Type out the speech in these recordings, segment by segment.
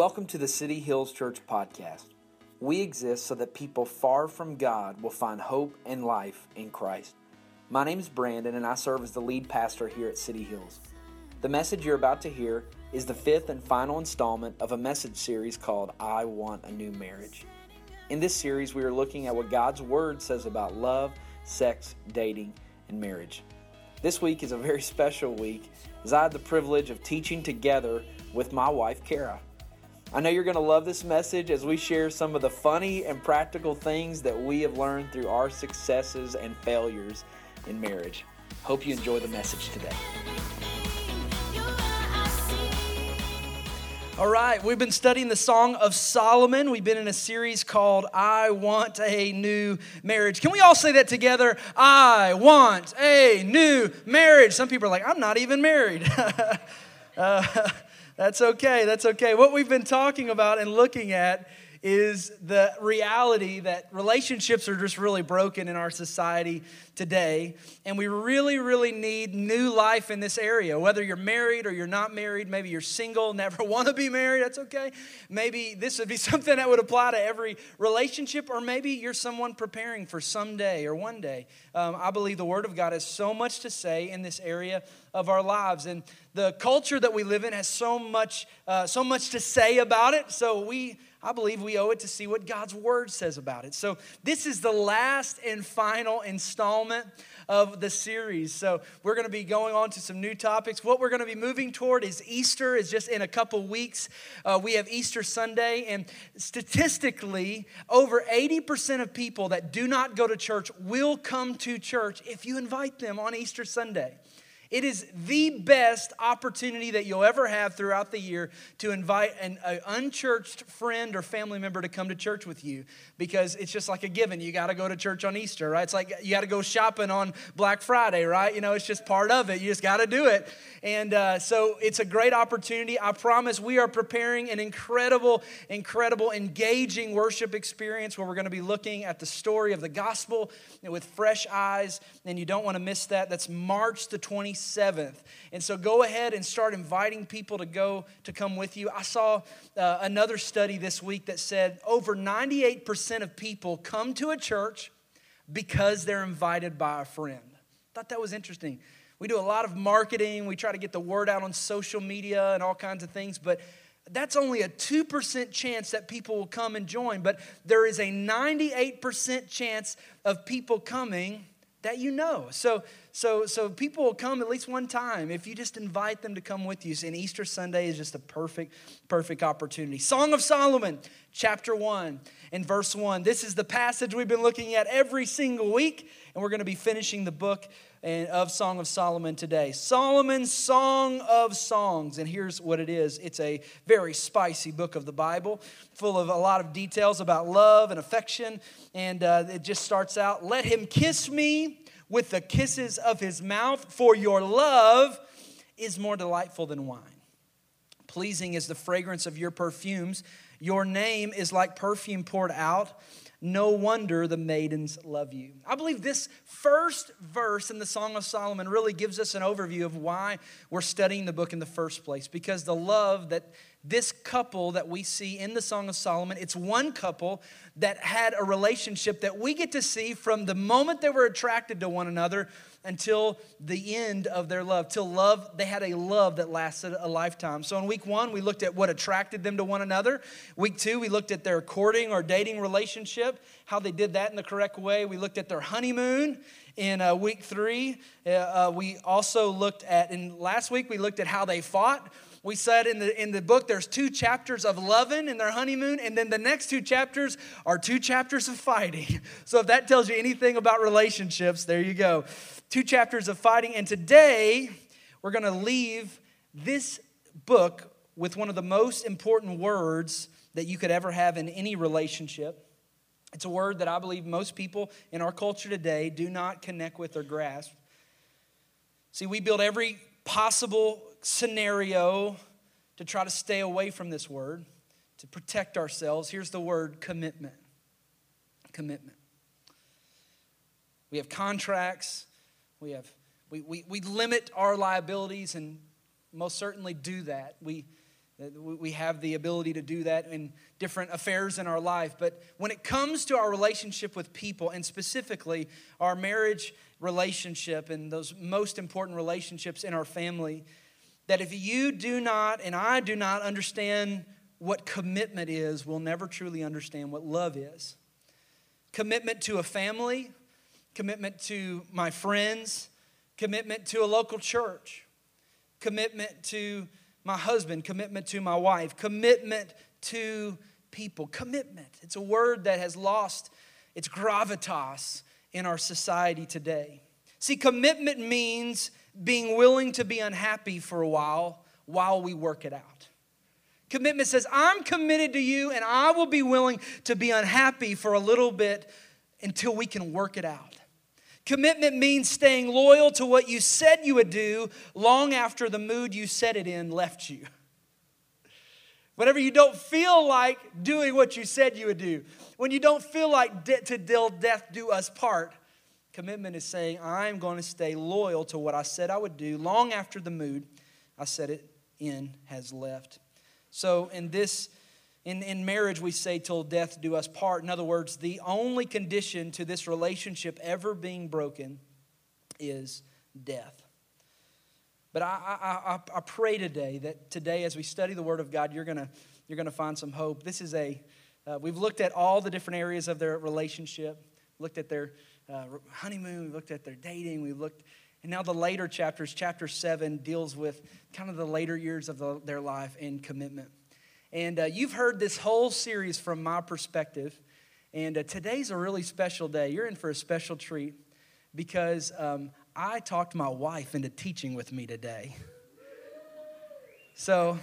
Welcome to the City Hills Church podcast. We exist so that people far from God will find hope and life in Christ. My name is Brandon, and I serve as the lead pastor here at City Hills. The message you're about to hear is the fifth and final installment of a message series called I Want a New Marriage. In this series, we are looking at what God's Word says about love, sex, dating, and marriage. This week is a very special week as I had the privilege of teaching together with my wife, Kara. I know you're going to love this message as we share some of the funny and practical things that we have learned through our successes and failures in marriage. Hope you enjoy the message today. All right, we've been studying the Song of Solomon. We've been in a series called I Want a New Marriage. Can we all say that together? I want a new marriage. Some people are like, I'm not even married. uh, that's okay. That's okay. What we've been talking about and looking at is the reality that relationships are just really broken in our society today. And we really, really need new life in this area. Whether you're married or you're not married, maybe you're single, never want to be married, that's okay. Maybe this would be something that would apply to every relationship, or maybe you're someone preparing for someday or one day. Um, I believe the Word of God has so much to say in this area of our lives. And the culture that we live in has so much, uh, so much to say about it. So we I believe we owe it to see what God's word says about it. So, this is the last and final installment of the series. So, we're going to be going on to some new topics. What we're going to be moving toward is Easter, is just in a couple weeks. Uh, we have Easter Sunday, and statistically, over 80% of people that do not go to church will come to church if you invite them on Easter Sunday. It is the best opportunity that you'll ever have throughout the year to invite an unchurched friend or family member to come to church with you because it's just like a given. You got to go to church on Easter, right? It's like you got to go shopping on Black Friday, right? You know, it's just part of it. You just got to do it. And uh, so it's a great opportunity. I promise we are preparing an incredible, incredible, engaging worship experience where we're going to be looking at the story of the gospel with fresh eyes. And you don't want to miss that. That's March the 26th. 27th. And so go ahead and start inviting people to go to come with you. I saw uh, another study this week that said over 98% of people come to a church because they're invited by a friend. Thought that was interesting. We do a lot of marketing, we try to get the word out on social media and all kinds of things, but that's only a 2% chance that people will come and join, but there is a 98% chance of people coming that you know. So, so, so people will come at least one time if you just invite them to come with you. And Easter Sunday is just a perfect, perfect opportunity. Song of Solomon, chapter 1 and verse 1. This is the passage we've been looking at every single week, and we're going to be finishing the book of Song of Solomon today. Solomon's Song of Songs. And here's what it is it's a very spicy book of the Bible, full of a lot of details about love and affection. And uh, it just starts out Let him kiss me with the kisses of his mouth, for your love is more delightful than wine. Pleasing is the fragrance of your perfumes. Your name is like perfume poured out no wonder the maidens love you. I believe this first verse in the Song of Solomon really gives us an overview of why we're studying the book in the first place. Because the love that this couple that we see in the Song of Solomon, it's one couple that had a relationship that we get to see from the moment they were attracted to one another until the end of their love. Till love, they had a love that lasted a lifetime. So in week one, we looked at what attracted them to one another. Week two, we looked at their courting or dating relationship, how they did that in the correct way. We looked at their honeymoon in uh, week three. Uh, uh, we also looked at, in last week, we looked at how they fought we said in the in the book there's two chapters of loving in their honeymoon and then the next two chapters are two chapters of fighting so if that tells you anything about relationships there you go two chapters of fighting. And today, we're going to leave this book with one of the most important words that you could ever have in any relationship. It's a word that I believe most people in our culture today do not connect with or grasp. See, we build every possible scenario to try to stay away from this word, to protect ourselves. Here's the word commitment. Commitment. We have contracts, we, have, we, we, we limit our liabilities and most certainly do that. We, We have the ability to do that in different affairs in our life. But when it comes to our relationship with people, and specifically our marriage relationship and those most important relationships in our family, that if you do not and I do not understand what commitment is, we'll never truly understand what love is. Commitment to a family, commitment to my friends, commitment to a local church, commitment to my husband, commitment to my wife, commitment to people. Commitment. It's a word that has lost its gravitas in our society today. See, commitment means being willing to be unhappy for a while while we work it out. Commitment says, I'm committed to you and I will be willing to be unhappy for a little bit until we can work it out. Commitment means staying loyal to what you said you would do long after the mood you said it in left you. Whenever you don't feel like doing what you said you would do, when you don't feel like de- to till death do us part, commitment is saying, I'm going to stay loyal to what I said I would do long after the mood I set it in has left. So, in this, in, in marriage, we say, till death do us part. In other words, the only condition to this relationship ever being broken is death. But I, I, I, pray today that today, as we study the Word of God, you're to you're gonna find some hope. This is a, uh, we've looked at all the different areas of their relationship, looked at their uh, honeymoon, we looked at their dating, we looked and now the later chapters, chapter 7, deals with kind of the later years of the, their life and commitment. And uh, you've heard this whole series from my perspective. And uh, today's a really special day. You're in for a special treat because um, I talked my wife into teaching with me today. So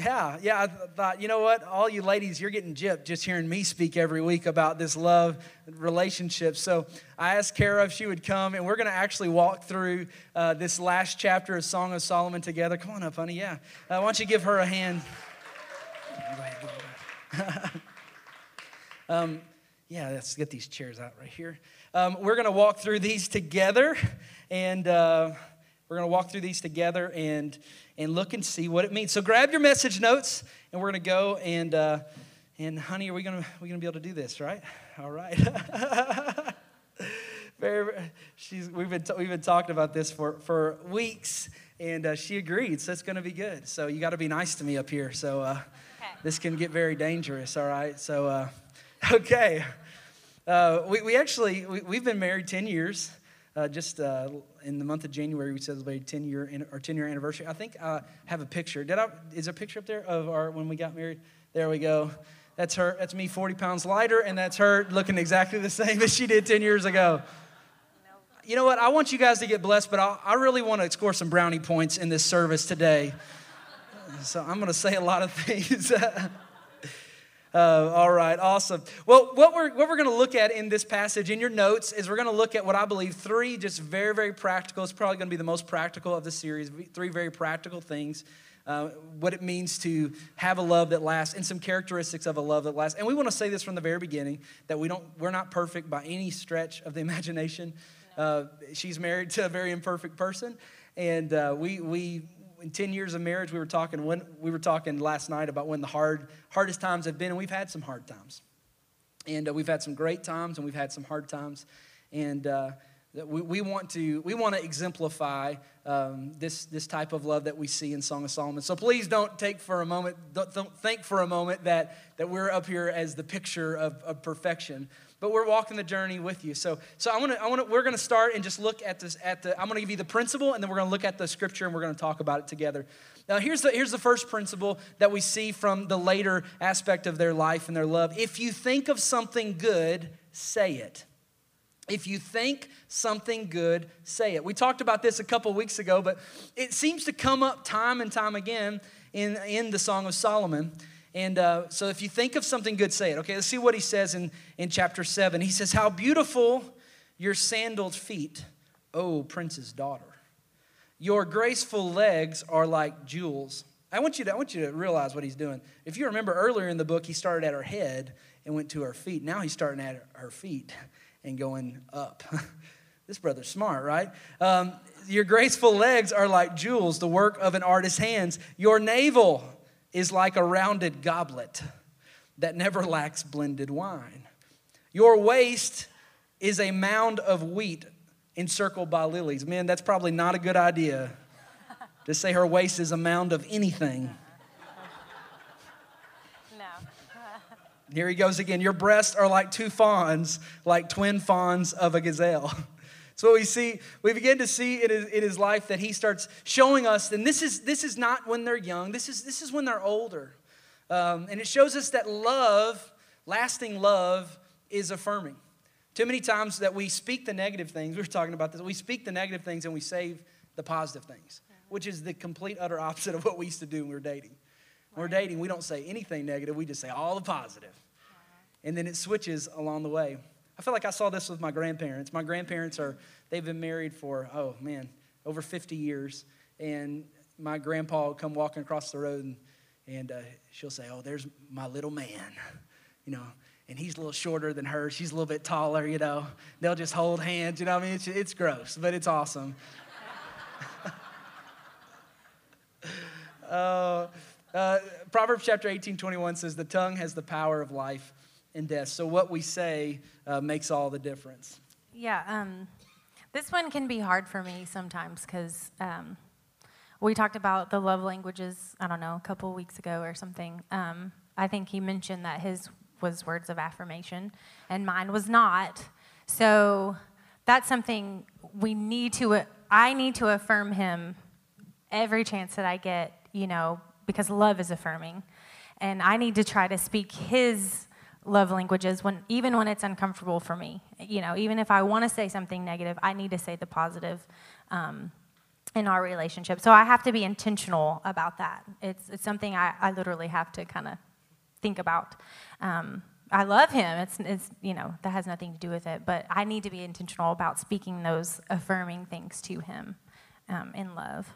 yeah, yeah. I thought, you know what? All you ladies, you're getting gypped just hearing me speak every week about this love relationship. So I asked Kara if she would come, and we're going to actually walk through uh, this last chapter of Song of Solomon together. Come on up, honey. Yeah. Uh, why don't you give her a hand? um, yeah, let's get these chairs out right here. Um, we're going to walk through these together, and uh, we're going to walk through these together and and look and see what it means. So grab your message notes, and we're going to go and uh, and honey, are we going to we going to be able to do this, right? All right. very, she's we've been we've been talking about this for for weeks, and uh, she agreed, so it's going to be good. So you got to be nice to me up here. So uh, okay. this can get very dangerous. All right. So uh, okay. Uh, we, we actually we, we've been married 10 years uh, just uh, in the month of January, we celebrated 10 year our 10 year anniversary. I think I have a picture. Did I? Is there a picture up there of our when we got married? There we go. That's her. That's me, 40 pounds lighter, and that's her looking exactly the same as she did 10 years ago. You know what? I want you guys to get blessed, but I, I really want to score some brownie points in this service today. So I'm going to say a lot of things. Uh, all right, awesome. Well, what we're, what we're going to look at in this passage, in your notes, is we're going to look at what I believe three just very, very practical. It's probably going to be the most practical of the series. Three very practical things. Uh, what it means to have a love that lasts, and some characteristics of a love that lasts. And we want to say this from the very beginning that we don't, we're not perfect by any stretch of the imagination. Uh, she's married to a very imperfect person, and uh, we we in 10 years of marriage, we were talking when we were talking last night about when the hard hardest times have been, and we've had some hard times. And uh, we've had some great times and we've had some hard times. And uh, we, we, want to, we want to exemplify um, this, this type of love that we see in Song of Solomon. So please don't take for a moment, don't, don't think for a moment that, that we're up here as the picture of, of perfection but we're walking the journey with you. So, so I want to, I want to, we're going to start and just look at this, at the, I'm going to give you the principle, and then we're going to look at the scripture, and we're going to talk about it together. Now, here's the, here's the first principle that we see from the later aspect of their life and their love. If you think of something good, say it. If you think something good, say it. We talked about this a couple weeks ago, but it seems to come up time and time again in, in the Song of Solomon. And uh, so if you think of something good, say it. Okay, let's see what he says in, in chapter 7. He says, How beautiful your sandaled feet, O prince's daughter. Your graceful legs are like jewels. I want you to, I want you to realize what he's doing. If you remember earlier in the book, he started at her head and went to her feet. Now he's starting at her feet and going up. this brother's smart, right? Um, your graceful legs are like jewels, the work of an artist's hands. Your navel is like a rounded goblet that never lacks blended wine. Your waist is a mound of wheat encircled by lilies. Man, that's probably not a good idea to say her waist is a mound of anything. No. Here he goes again. Your breasts are like two fawns, like twin fawns of a gazelle. So we see, we begin to see in his, in his life that he starts showing us, and this is this is not when they're young. This is this is when they're older, um, and it shows us that love, lasting love, is affirming. Too many times that we speak the negative things. We were talking about this. We speak the negative things and we save the positive things, which is the complete utter opposite of what we used to do when we were dating. When we're dating, we don't say anything negative. We just say all the positive, and then it switches along the way. I feel like I saw this with my grandparents. My grandparents are, they've been married for, oh man, over 50 years. And my grandpa will come walking across the road and, and uh, she'll say, oh, there's my little man, you know, and he's a little shorter than her. She's a little bit taller, you know. They'll just hold hands, you know I mean? It's, it's gross, but it's awesome. uh, uh, Proverbs chapter 18, 21 says, the tongue has the power of life and death. So what we say uh, makes all the difference. Yeah, um, this one can be hard for me sometimes because um, we talked about the love languages, I don't know, a couple weeks ago or something. Um, I think he mentioned that his was words of affirmation and mine was not. So that's something we need to, I need to affirm him every chance that I get, you know, because love is affirming. And I need to try to speak his love languages when even when it's uncomfortable for me. You know even if i want to say something negative i need to say the positive um, in our relationship. So i have to be intentional about that. It's, it's something i, I literally have to kind of think about. Um, i love him. It's, it's you know that has nothing to do with it but i need to be intentional about speaking those affirming things to him um, in love.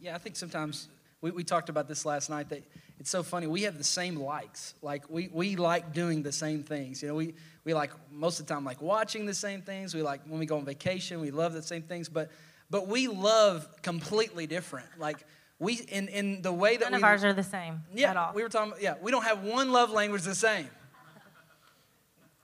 Yeah i think sometimes we, we talked about this last night that it's so funny. We have the same likes. Like we, we like doing the same things. You know, we, we like most of the time like watching the same things. We like when we go on vacation, we love the same things, but but we love completely different. Like we in, in the way that None we, of ours are the same yeah, at all. We were talking yeah, we don't have one love language the same.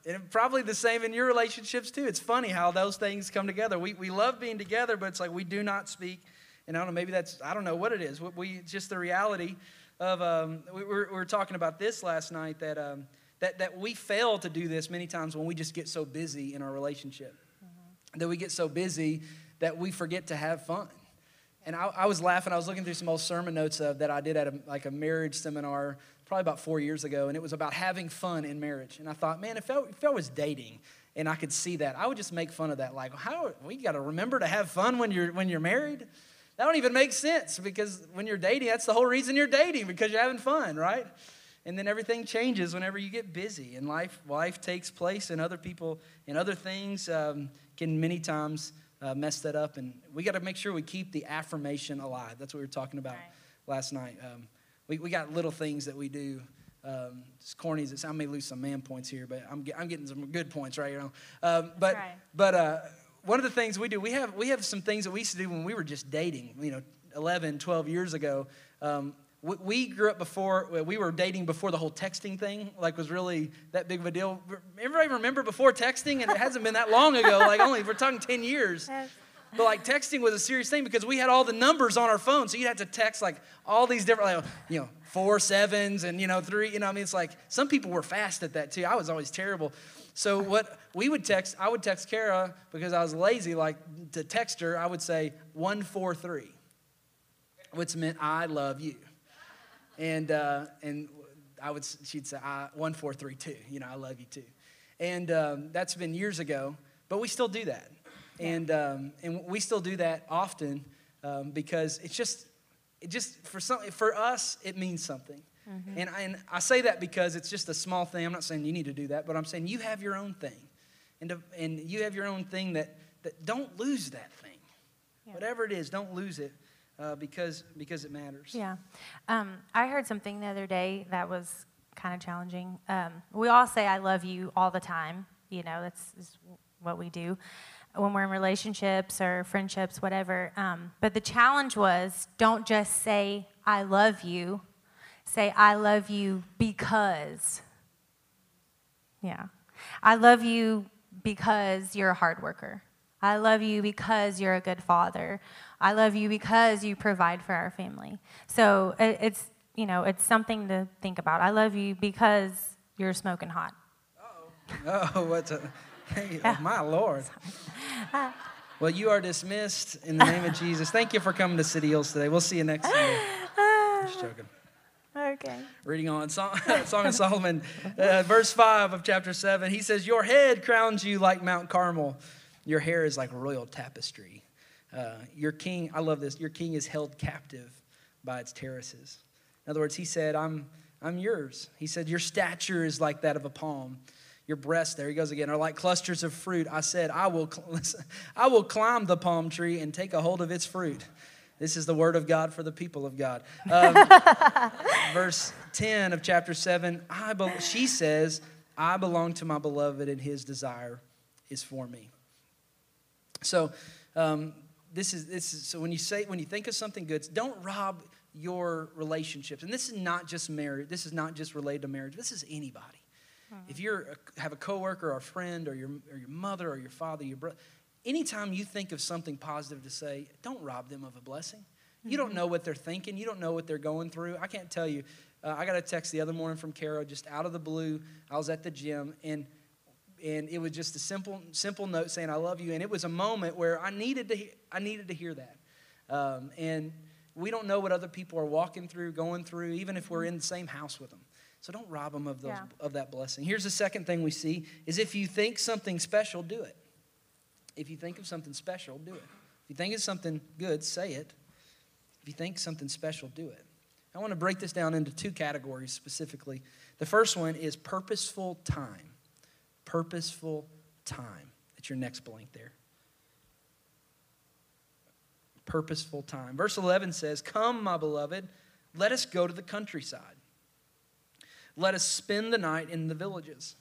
And probably the same in your relationships too. It's funny how those things come together. We, we love being together, but it's like we do not speak. And I don't know, maybe that's, I don't know what it is. We, just the reality of um, we, were, we, were, talking about this last night that, um, that, that we fail to do this many times when we just get so busy in our relationship. Mm-hmm. That we get so busy that we forget to have fun. And I, I was laughing. I was looking through some old sermon notes of, that I did at a, like a marriage seminar probably about four years ago, and it was about having fun in marriage. And I thought, man, if I, if I was dating and I could see that, I would just make fun of that. Like, how we got to remember to have fun when you're when you're married. That don't even make sense because when you're dating, that's the whole reason you're dating because you're having fun, right? And then everything changes whenever you get busy and life life takes place and other people and other things um, can many times uh, mess that up. And we got to make sure we keep the affirmation alive. That's what we were talking about right. last night. Um, we, we got little things that we do. Um, it's corny as I may lose some man points here, but I'm, I'm getting some good points right here. Um, but right. but uh, one of the things we do, we have, we have some things that we used to do when we were just dating, you know, 11, 12 years ago. Um, we, we, grew up before, we were dating before the whole texting thing, like, was really that big of a deal. Everybody remember before texting? And it hasn't been that long ago, like, only, we're talking 10 years. But like texting was a serious thing because we had all the numbers on our phone. So you had to text like all these different, like, you know, four sevens and, you know, three, you know, I mean, it's like some people were fast at that too. I was always terrible. So what we would text, I would text Kara because I was lazy, like to text her, I would say 143, which meant I love you. And, uh, and I would, she'd say, I, 1432, you know, I love you too. And um, that's been years ago, but we still do that. And, um, and we still do that often um, because it's just, it just, for, some, for us, it means something. Mm-hmm. And, I, and I say that because it's just a small thing. I'm not saying you need to do that, but I'm saying you have your own thing. And, to, and you have your own thing that, that don't lose that thing. Yeah. Whatever it is, don't lose it uh, because, because it matters. Yeah. Um, I heard something the other day that was kind of challenging. Um, we all say, I love you all the time. You know, that's, what we do when we're in relationships or friendships, whatever. Um, but the challenge was don't just say, I love you say, I love you because. Yeah. I love you because you're a hard worker. I love you because you're a good father. I love you because you provide for our family. So it's, you know, it's something to think about. I love you because you're smoking hot. Uh-oh. Oh, what's a, hey, oh, my Lord. Well, you are dismissed in the name of Jesus. Thank you for coming to City Hills today. We'll see you next Sunday. Just joking. Okay. Reading on Song, of Solomon, uh, verse 5 of chapter 7. He says, Your head crowns you like Mount Carmel, your hair is like royal tapestry. Uh, your king, I love this, your king is held captive by its terraces. In other words, he said, I'm, I'm yours. He said, Your stature is like that of a palm. Your breasts, there he goes again, are like clusters of fruit. I said, I will, I will climb the palm tree and take a hold of its fruit. This is the word of God for the people of God. Um, verse 10 of chapter 7, I be- she says, I belong to my beloved, and his desire is for me. So, um, this is this is so when you say when you think of something good, don't rob your relationships. And this is not just marriage. This is not just related to marriage. This is anybody. Mm-hmm. If you have a coworker or a friend or your or your mother or your father, your brother, anytime you think of something positive to say, don't rob them of a blessing. Mm-hmm. You don't mm-hmm. know what they're thinking. You don't know what they're going through. I can't tell you. Uh, I got a text the other morning from Kara, just out of the blue. I was at the gym, and and it was just a simple simple note saying I love you. And it was a moment where I needed to I needed to hear that. Um, and we don't know what other people are walking through, going through, even if we're in the same house with them. So don't rob them of those yeah. of that blessing. Here's the second thing we see: is if you think something special, do it. If you think of something special, do it. If you think of something good, say it. If you think something special, do it. I want to break this down into two categories specifically. The first one is purposeful time. Purposeful time. That's your next blank there. Purposeful time. Verse 11 says, Come, my beloved, let us go to the countryside. Let us spend the night in the villages.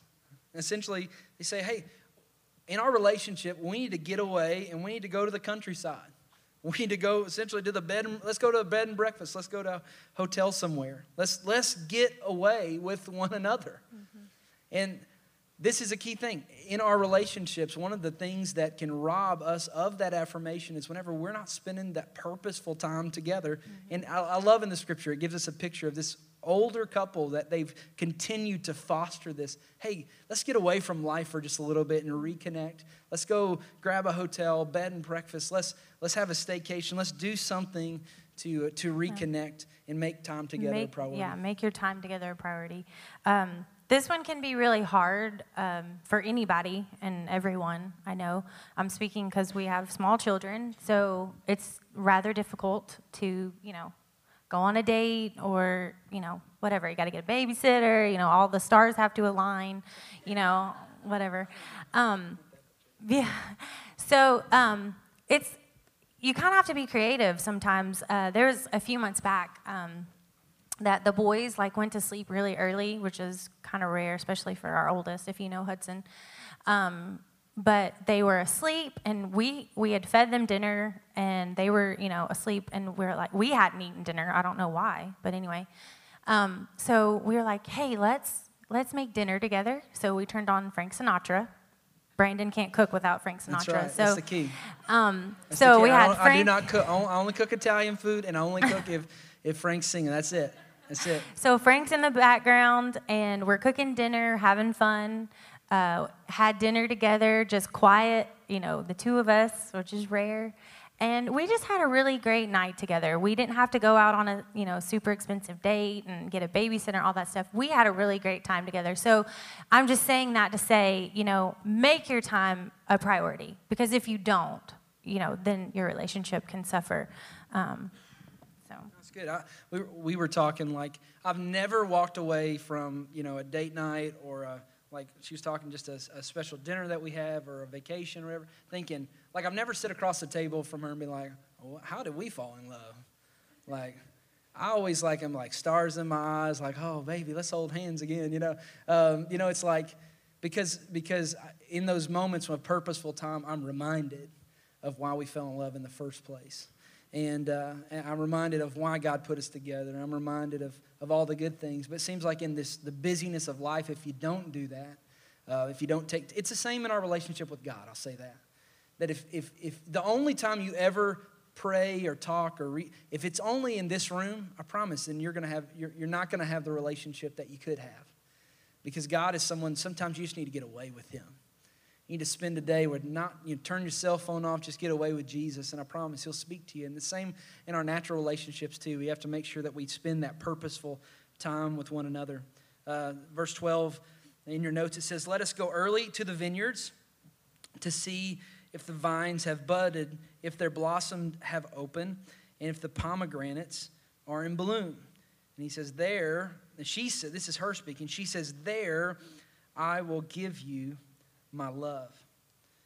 Essentially, they say, Hey, in our relationship, we need to get away and we need to go to the countryside. We need to go essentially to the bed. And, let's go to a bed and breakfast. Let's go to a hotel somewhere. Let's let's get away with one another. Mm-hmm. And this is a key thing in our relationships. One of the things that can rob us of that affirmation is whenever we're not spending that purposeful time together. Mm-hmm. And I, I love in the scripture it gives us a picture of this older couple that they've continued to foster this hey let's get away from life for just a little bit and reconnect. Let's go grab a hotel bed and breakfast. Let's let's have a staycation. Let's do something to to reconnect and make time together make, a priority. yeah make your time together a priority. Um, this one can be really hard um, for anybody and everyone i know. I'm speaking because we have small children so it's rather difficult to you know go on a date or, you know, whatever. You got to get a babysitter, you know, all the stars have to align, you know, whatever. Um, yeah. So um, it's, you kind of have to be creative sometimes. Uh, there was a few months back um, that the boys like went to sleep really early, which is kind of rare, especially for our oldest, if you know Hudson. Um, but they were asleep and we we had fed them dinner and they were you know asleep and we are like we hadn't eaten dinner. I don't know why but anyway. Um, so we were like hey let's let's make dinner together. So we turned on frank sinatra. Brandon can't cook without frank sinatra that's right. so that's the key. um, so key. we had I, frank, I do not cook i only cook italian food and i only cook if if frank's singing. That's it. That's it. So frank's in the background and we're cooking dinner having fun uh, had dinner together, just quiet, you know, the two of us, which is rare. And we just had a really great night together. We didn't have to go out on a, you know, super expensive date and get a babysitter, all that stuff. We had a really great time together. So I'm just saying that to say, you know, make your time a priority. Because if you don't, you know, then your relationship can suffer. Um, so. That's good. I, we, we were talking like, I've never walked away from, you know, a date night or a, like she was talking just a, a, special dinner that we have or a vacation or whatever, thinking, like, I've never sit across the table from her and be like, oh, how did we fall in love? Like, I always like am like stars in my eyes, like, oh, baby, let's hold hands again, you know? Um, you know, it's like, because, because in those moments of purposeful time, I'm reminded of why we fell in love in the first place. And, uh, and I'm reminded of why God put us together. I'm reminded of, of all the good things. But it seems like in this the busyness of life, if you don't do that, uh, if you don't take, it's the same in our relationship with God. I'll say that. That if, if, if the only time you ever pray or talk or read, if it's only in this room, I promise, then you're gonna have you're, you're not gonna have the relationship that you could have, because God is someone. Sometimes you just need to get away with Him. You need to spend a day with not you know, turn your cell phone off, just get away with Jesus, and I promise He'll speak to you. And the same in our natural relationships too. We have to make sure that we spend that purposeful time with one another. Uh, verse twelve in your notes it says, "Let us go early to the vineyards to see." if the vines have budded, if their blossoms have opened, and if the pomegranates are in bloom. And he says, There, and she said, This is her speaking. She says, There I will give you my love.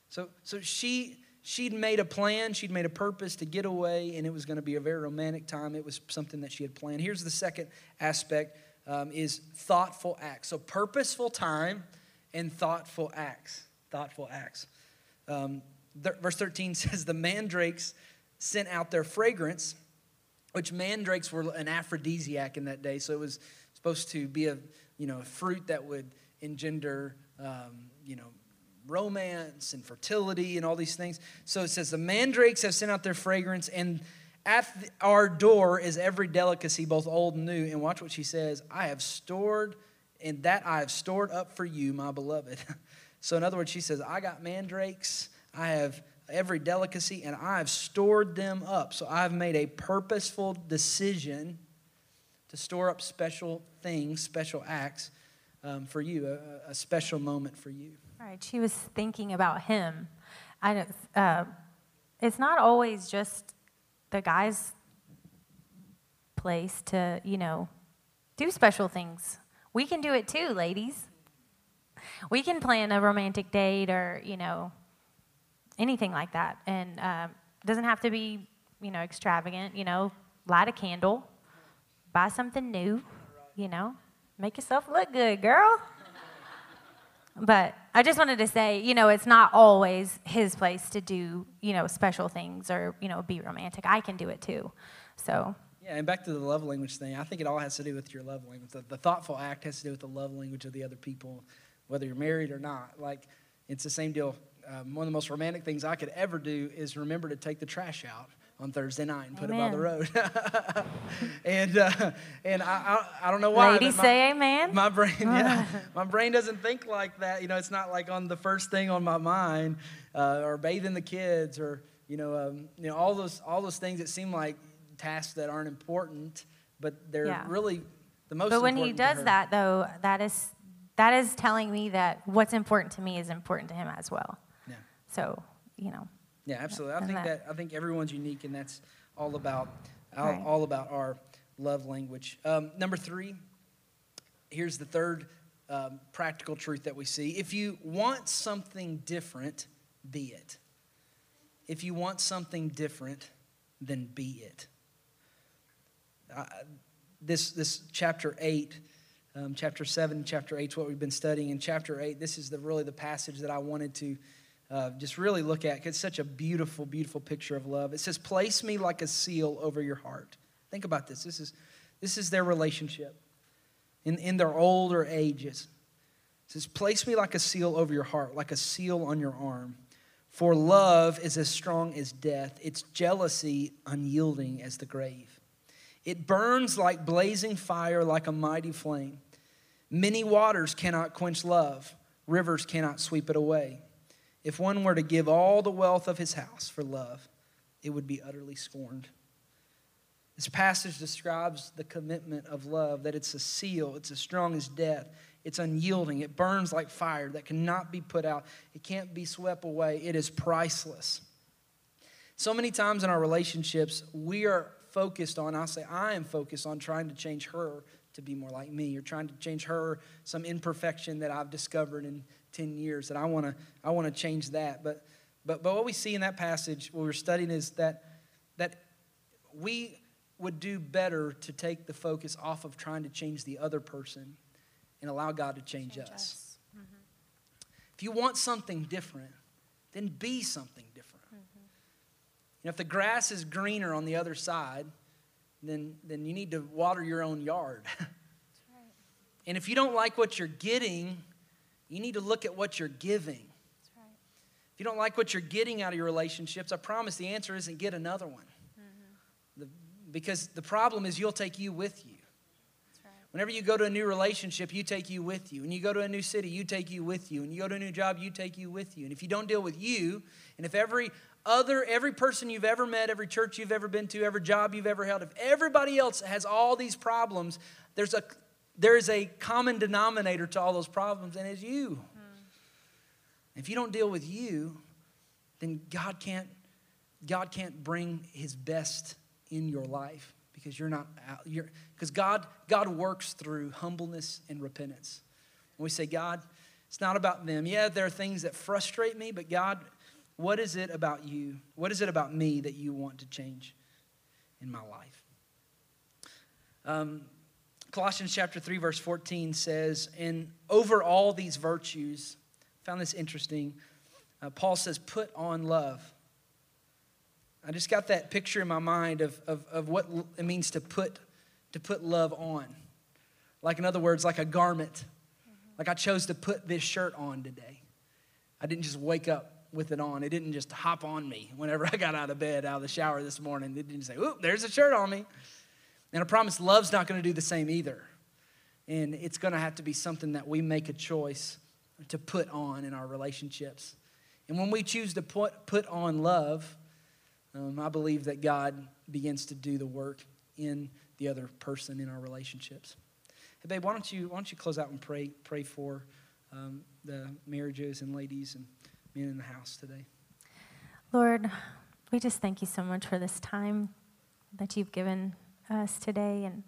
So, so she she'd made a plan, she'd made a purpose to get away, and it was going to be a very romantic time. It was something that she had planned. Here's the second aspect um, is thoughtful acts. So purposeful time and thoughtful acts. Thoughtful acts. Um, verse 13 says, The mandrakes sent out their fragrance, which mandrakes were an aphrodisiac in that day. So it was supposed to be a, you know, a fruit that would engender, um, you know, romance and fertility and all these things. So it says, The mandrakes have sent out their fragrance, and at our door is every delicacy, both old and new. And watch what she says I have stored, and that I have stored up for you, my beloved. so, in other words, she says, I got mandrakes I have every delicacy, and I've stored them up. So I've made a purposeful decision to store up special things, special acts um, for you, a, a, special moment for you. Right. She was thinking about him. I uh, it's not always just the guy's place to, you know, do special things. We can do it too, ladies. We can plan a romantic date or, you know, anything like that. And uh, doesn't have to be, you know, extravagant. You know, light a candle, buy something new. You know, make yourself look good, girl. But I just wanted to say, you know, it's not always his place to do, you know, special things or, you know, be romantic. I can do it too. So. Yeah, and back to the love language thing, I think it all has to do with your love language. The, the thoughtful act has to do with the love language of the other people, whether you're married or not. Like, it's the same deal um, one of the most romantic things I could ever do is remember to take the trash out on Thursday night and put amen. it by the road. and uh, and I, I, I don't know why. Ladies my, say amen. My brain, yeah, my brain doesn't think like that. You know, it's not like on the first thing on my mind, uh, or bathing the kids, or you know, um, you know, all those all those things that seem like tasks that aren't important, but they're yeah. really the most. But when he does that, though, that is that is telling me that what's important to me is important to him as well. Yeah. So, you know. Yeah, absolutely. I think that, that, I think everyone's unique, and that's all about all, right. all about our love language. Um, number three. Here's the third um, practical truth that we see. If you want something different, be it. If you want something different, then be it. Uh, this this chapter eight. Um, chapter 7 chapter 8 is what we've been studying in chapter 8 this is the really the passage that i wanted to uh, just really look at because it's such a beautiful, beautiful picture of love. It says, Place me like a seal over your heart. Think about this. This is, this is their relationship in, in their older ages. It says, Place me like a seal over your heart, like a seal on your arm. For love is as strong as death, its jealousy unyielding as the grave. It burns like blazing fire, like a mighty flame. Many waters cannot quench love, rivers cannot sweep it away. If one were to give all the wealth of his house for love, it would be utterly scorned. This passage describes the commitment of love, that it's a seal, it's as strong as death, it's unyielding, it burns like fire that cannot be put out, it can't be swept away, it is priceless. So many times in our relationships, we are focused on, I'll say, I am focused on trying to change her to be more like me, or trying to change her some imperfection that I've discovered in 10 years and I want to I want to change that. But, but, but what we see in that passage, what we're studying, is that, that we would do better to take the focus off of trying to change the other person and allow God to change, change us. us. Mm-hmm. If you want something different, then be something different. Mm-hmm. know, if the grass is greener on the other side, then, then you need to water your own yard. Right. and if you don't like what you're getting, you need to look at what you're giving. Right. If you don't like what you're getting out of your relationships, I promise the answer isn't get another one. Mm-hmm. The, because the problem is you'll take you with you. Whenever you go to a new relationship, you take you with you. When you go to a new city, you take you with you. When you go to a new job, you take you with you. And if you don't deal with you, and if every other, every person you've ever met, every church you've ever been to, every job you've ever held, if everybody else has all these problems, there's a, there is a common denominator to all those problems, and it's you. Hmm. If you don't deal with you, then God can't, God can't bring his best in your life because you're not you're because God God works through humbleness and repentance. When we say, God, it's not about them. Yeah, there are things that frustrate me, but God, what is it about you? What is it about me that you want to change in my life? Um, Colossians chapter 3, verse 14 says, And over all these virtues, I found this interesting. Uh, Paul says, Put on love I just got that picture in my mind of, of, of what it means to put, to put love on. Like, in other words, like a garment. Mm-hmm. Like, I chose to put this shirt on today. I didn't just wake up with it on. It didn't just hop on me whenever I got out of bed, out of the shower this morning. It didn't say, oop, there's a shirt on me. And I promise love's not going to do the same either. And it's going to have to be something that we make a choice to put on in our relationships. And when we choose to put, put on love, um, I believe that God begins to do the work in the other person in our relationships. Hey, babe, why don't you, why don't you close out and pray, pray for um, the marriages and ladies and men in the house today? Lord, we just thank you so much for this time that you've given us today. And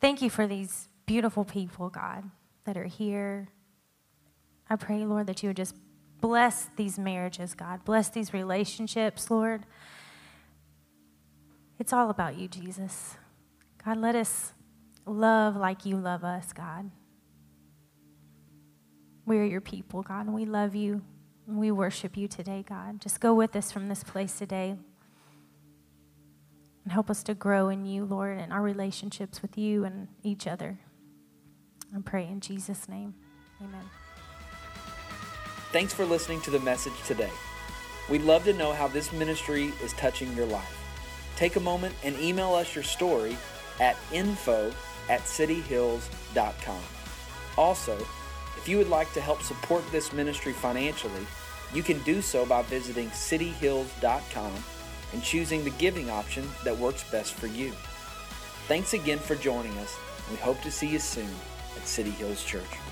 thank you for these beautiful people, God, that are here. I pray, Lord, that you would just bless these marriages, God. Bless these relationships, Lord. It's all about you, Jesus. God, let us love like you love us, God. We are your people, God, and we love you. We worship you today, God. Just go with us from this place today and help us to grow in you, Lord, and our relationships with you and each other. I pray in Jesus' name. Amen. Thanks for listening to the message today. We'd love to know how this ministry is touching your life take a moment and email us your story at info at cityhills.com. Also, if you would like to help support this ministry financially, you can do so by visiting cityhills.com and choosing the giving option that works best for you. Thanks again for joining us. We hope to see you soon at City Hills Church.